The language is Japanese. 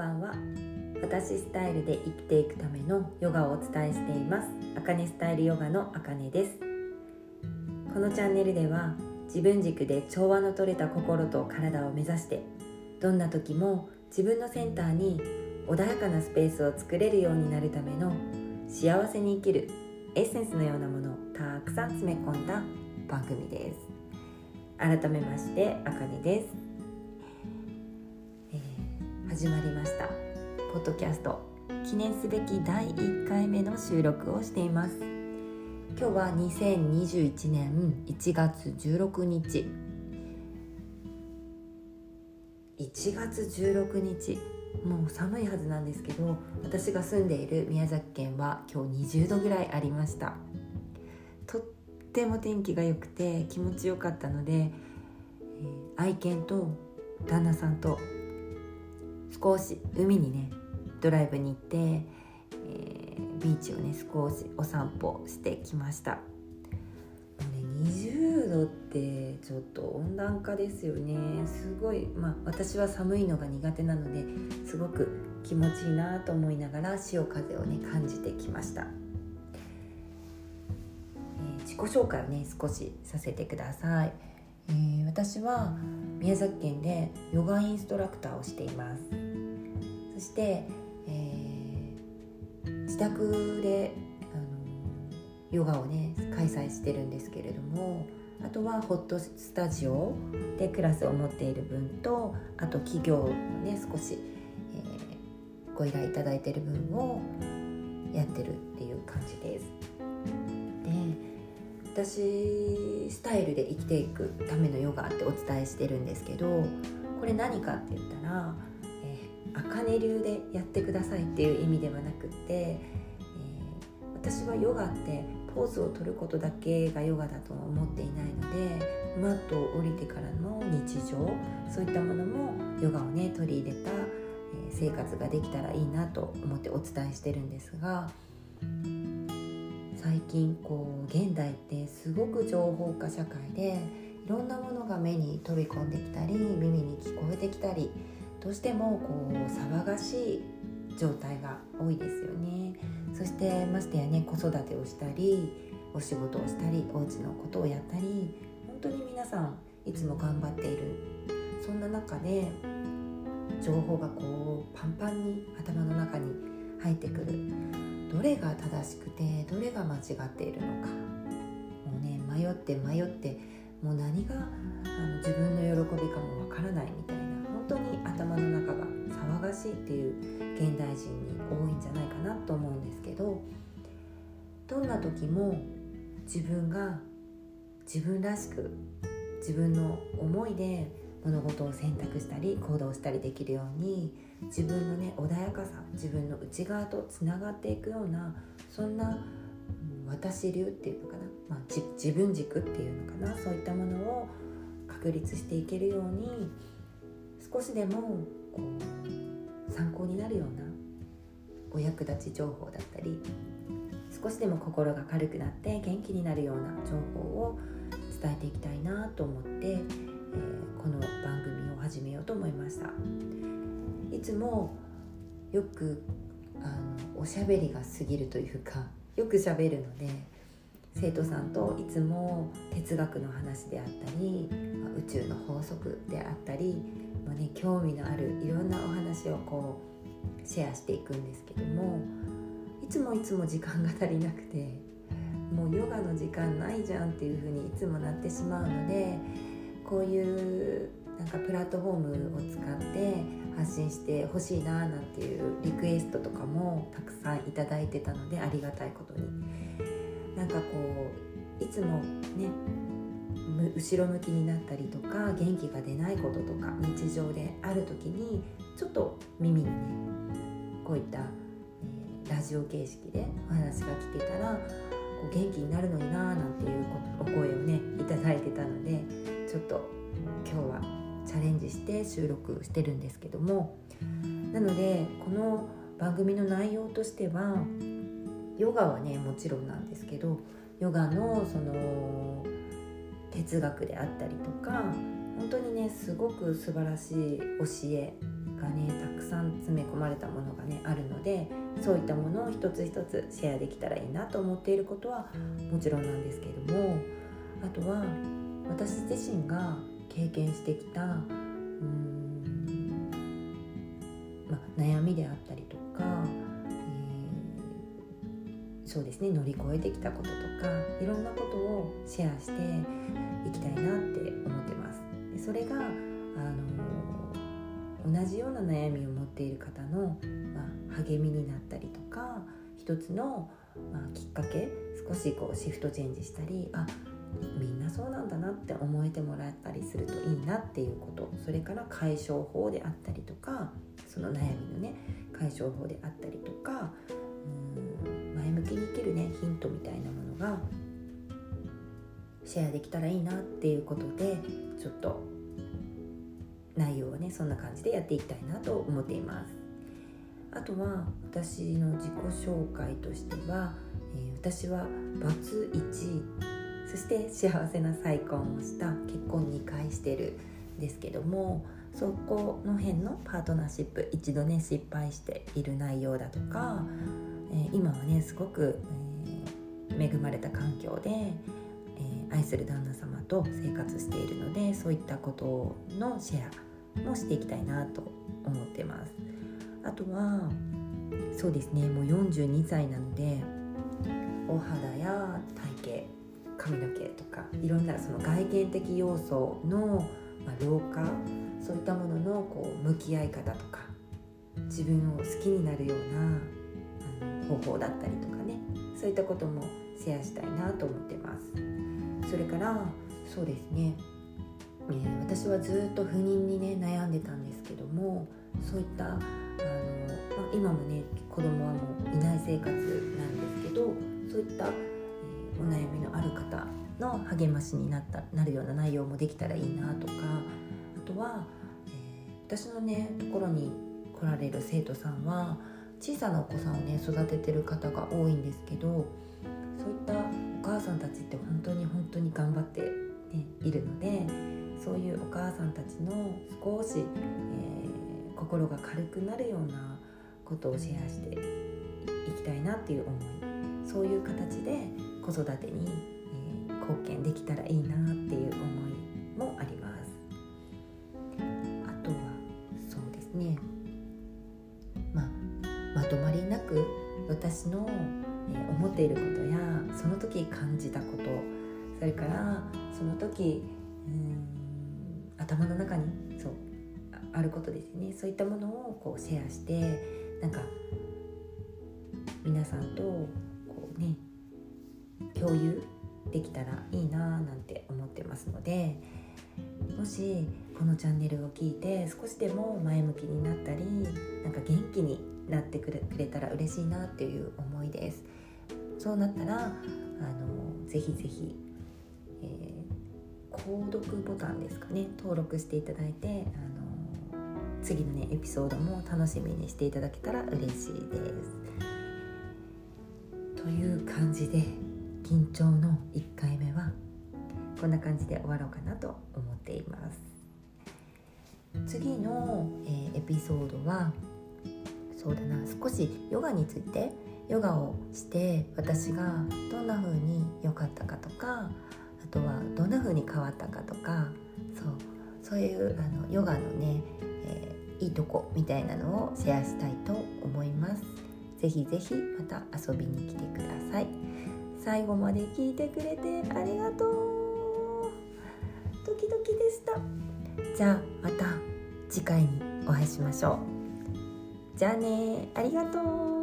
ばんは。私スタイルで生きていくためのヨガをお伝えしています。あかねスタイルヨガのあかねです。このチャンネルでは自分軸で調和の取れた心と体を目指してどんな時も自分のセンターに穏やかなスペースを作れるようになるための幸せに生きるエッセンスのようなものをたくさん詰め込んだ番組です。改めましてあかねです、始まりました。ポッドキャスト。記念すべき第1回目の収録をしています。今日は2021年1月16日。1月16日。もう寒いはずなんですけど私が住んでいる宮崎県は今日20度ぐらいありました。とっても天気が良くて気持ちよかったので、えー、愛犬と旦那さんと少し海にねドライブに行って、えー、ビーチをね少しお散歩してきました。20度ってちょっと温暖化ですよね。すごいまあ私は寒いのが苦手なのですごく気持ちいいなと思いながら潮風をね感じてきました、えー、自己紹介をね少しさせてください、えー、私は宮崎県でヨガインストラクターをしています。して、えー、自宅であのヨガをね開催してるんですけれどもあとはホットスタジオでクラスを持っている分とあと企業のね少し、えー、ご依頼いただいてる分をやってるっていう感じです。で私スタイルで生きていくためのヨガってお伝えしてるんですけどこれ何かって言ったら「あかね流でやってください」っていう意味ではなくって、えー、私はヨガってポーズを取ることだけがヨガだとは思っていないのでマットを降りてからの日常そういったものもヨガをね取り入れた、生活ができたらいいなと思ってお伝えしてるんですが最近こう現代ってすごく情報化社会でいろんなものが目に飛び込んできたり耳に聞こえてきたりどうしてもこう騒がしい状態が多いですよね。そしてましてやね子育てをしたりお仕事をしたりお家のことをやったり本当に皆さんいつも頑張っているそんな中で情報がこうパンパンに頭の中に入ってくる。どれが正しくてどれが間違っているのか。もうね迷って迷ってもう何があの自分の喜びかもわからないみたいな。の中が騒がしいっていう現代人に多いんじゃないかなと思うんですけどどんな時も自分が自分らしく自分の思いで物事を選択したり行動したりできるように自分のね穏やかさ自分の内側とつながっていくようなそんな私流っていうのかな、まあ、自分軸っていうのかな。そういったものを確立していけるように少しでもこう参考になるようなお役立ち情報だったり少しでも心が軽くなって元気になるような情報を伝えていきたいなと思って、えー、この番組を始めようと思いました。いつもよくあのおしゃべりが過ぎるというかよくしゃべるので生徒さんといつも哲学の話であったり、宇宙の法則であったり、まね、興味のあるいろんなお話をこうシェアしていくんですけどもいつもいつも時間が足りなくてもうヨガの時間ないじゃんっていう風にいつもなってしまうのでこういうなんかプラットフォームを使って発信してほしいななんていうリクエストとかもたくさんいただいてたのでありがたいことに。なんかこういつもね後ろ向きになったりとか元気が出ないこととか日常である時にちょっと耳にねこういった、えー、ラジオ形式でお話が聞けたらこう元気になるのになーなんていうお声をねいいてたのでちょっと今日はチャレンジして収録してるんですけどもなのでこの番組の内容としてはヨガはねもちろんなんですけどヨガのその哲学であったりとか本当にねすごく素晴らしい教えがねたくさん詰め込まれたものがねあるのでそういったものを一つ一つシェアできたらいいなと思っていることはもちろんなんですけれどもあとは私自身が経験してきたうんま、悩みであったりとか、そうですね乗り越えてきたこととかいろんなことをシェアしていきたいなって思ってます。でそれが、あの、同じような悩みを持っている方の、まあ、励みになったりとか一つの、まあ、きっかけ少しこうシフトチェンジしたりあみんなそうなんだなって思えてもらったりするといいなっていうことそれから解消法であったりとかその悩みのね解消法であったりとかうん前向きに生きるねヒントみたいなものがシェアできたらいいなっていうことでちょっと内容はねそんな感じでやっていきたいなと思っています。あとは私の自己紹介としては、えー、私はバツ1そして幸せな再婚をした結婚2回してるんですけどもそこの辺のパートナーシップ一度ね失敗している内容だとか、え、今はねすごく、え、恵まれた環境で、え、愛する旦那様と生活しているのでそういったことのシェアもしていきたいなと思ってます。あとはそうですねもう42歳なのでお肌や体型髪の毛とかいろんなその外見的要素の、まあ、老化そういったもののこう向き合い方とか自分を好きになるような方法だったりとかね。そういったこともシェアしたいなと思ってます。それからそうですね、えー、私はずっと不妊にね悩んでたんですけどもそういったあの、まあ、今もね子供はもういない生活なんですけどそういったえお悩みのある方の励ましになったなるような内容もできたらいいなとかあとは、えー、私のねところに来られる生徒さんは小さなお子さんをね育ててる方が多いんですけどそういったお母さんたちって本当に本当に頑張って、ね、いるのでそういうお母さんたちの少し、えー、心が軽くなるようなことをシェアしていきたいなっていう思いそういう形で子育てに、えー、貢献できたらいいなっていう思いもあります。く私の、思っていることやその時感じたことそれからその時うん頭の中にそうあることですね。そういったものをこうシェアしてなんか皆さんとこうね共有できたらいいななんて思ってますのでもしこのチャンネルを聞いて少しでも前向きになったりなんか元気になってくれくれたら嬉しいなっていう思いです。そうなったらあのぜひぜひ、えー、購読ボタンですかね登録していただいてあの次のねエピソードも楽しみにしていただけたら嬉しいです。という感じで緊張の1回目はこんな感じで終わろうかなと思っています。次の、え、エピソードはそうだな少しヨガについてヨガをして私がどんな風に良かったかとかあとはどんな風に変わったかとかそうそういうあのヨガのね、えー、いいとこみたいなのをシェアしたいと思います。ぜひぜひまた遊びに来てください。最後まで聞いてくれてありがとうドキドキでしたじゃあまた次回にお会いしましょう。じゃあねありがとう。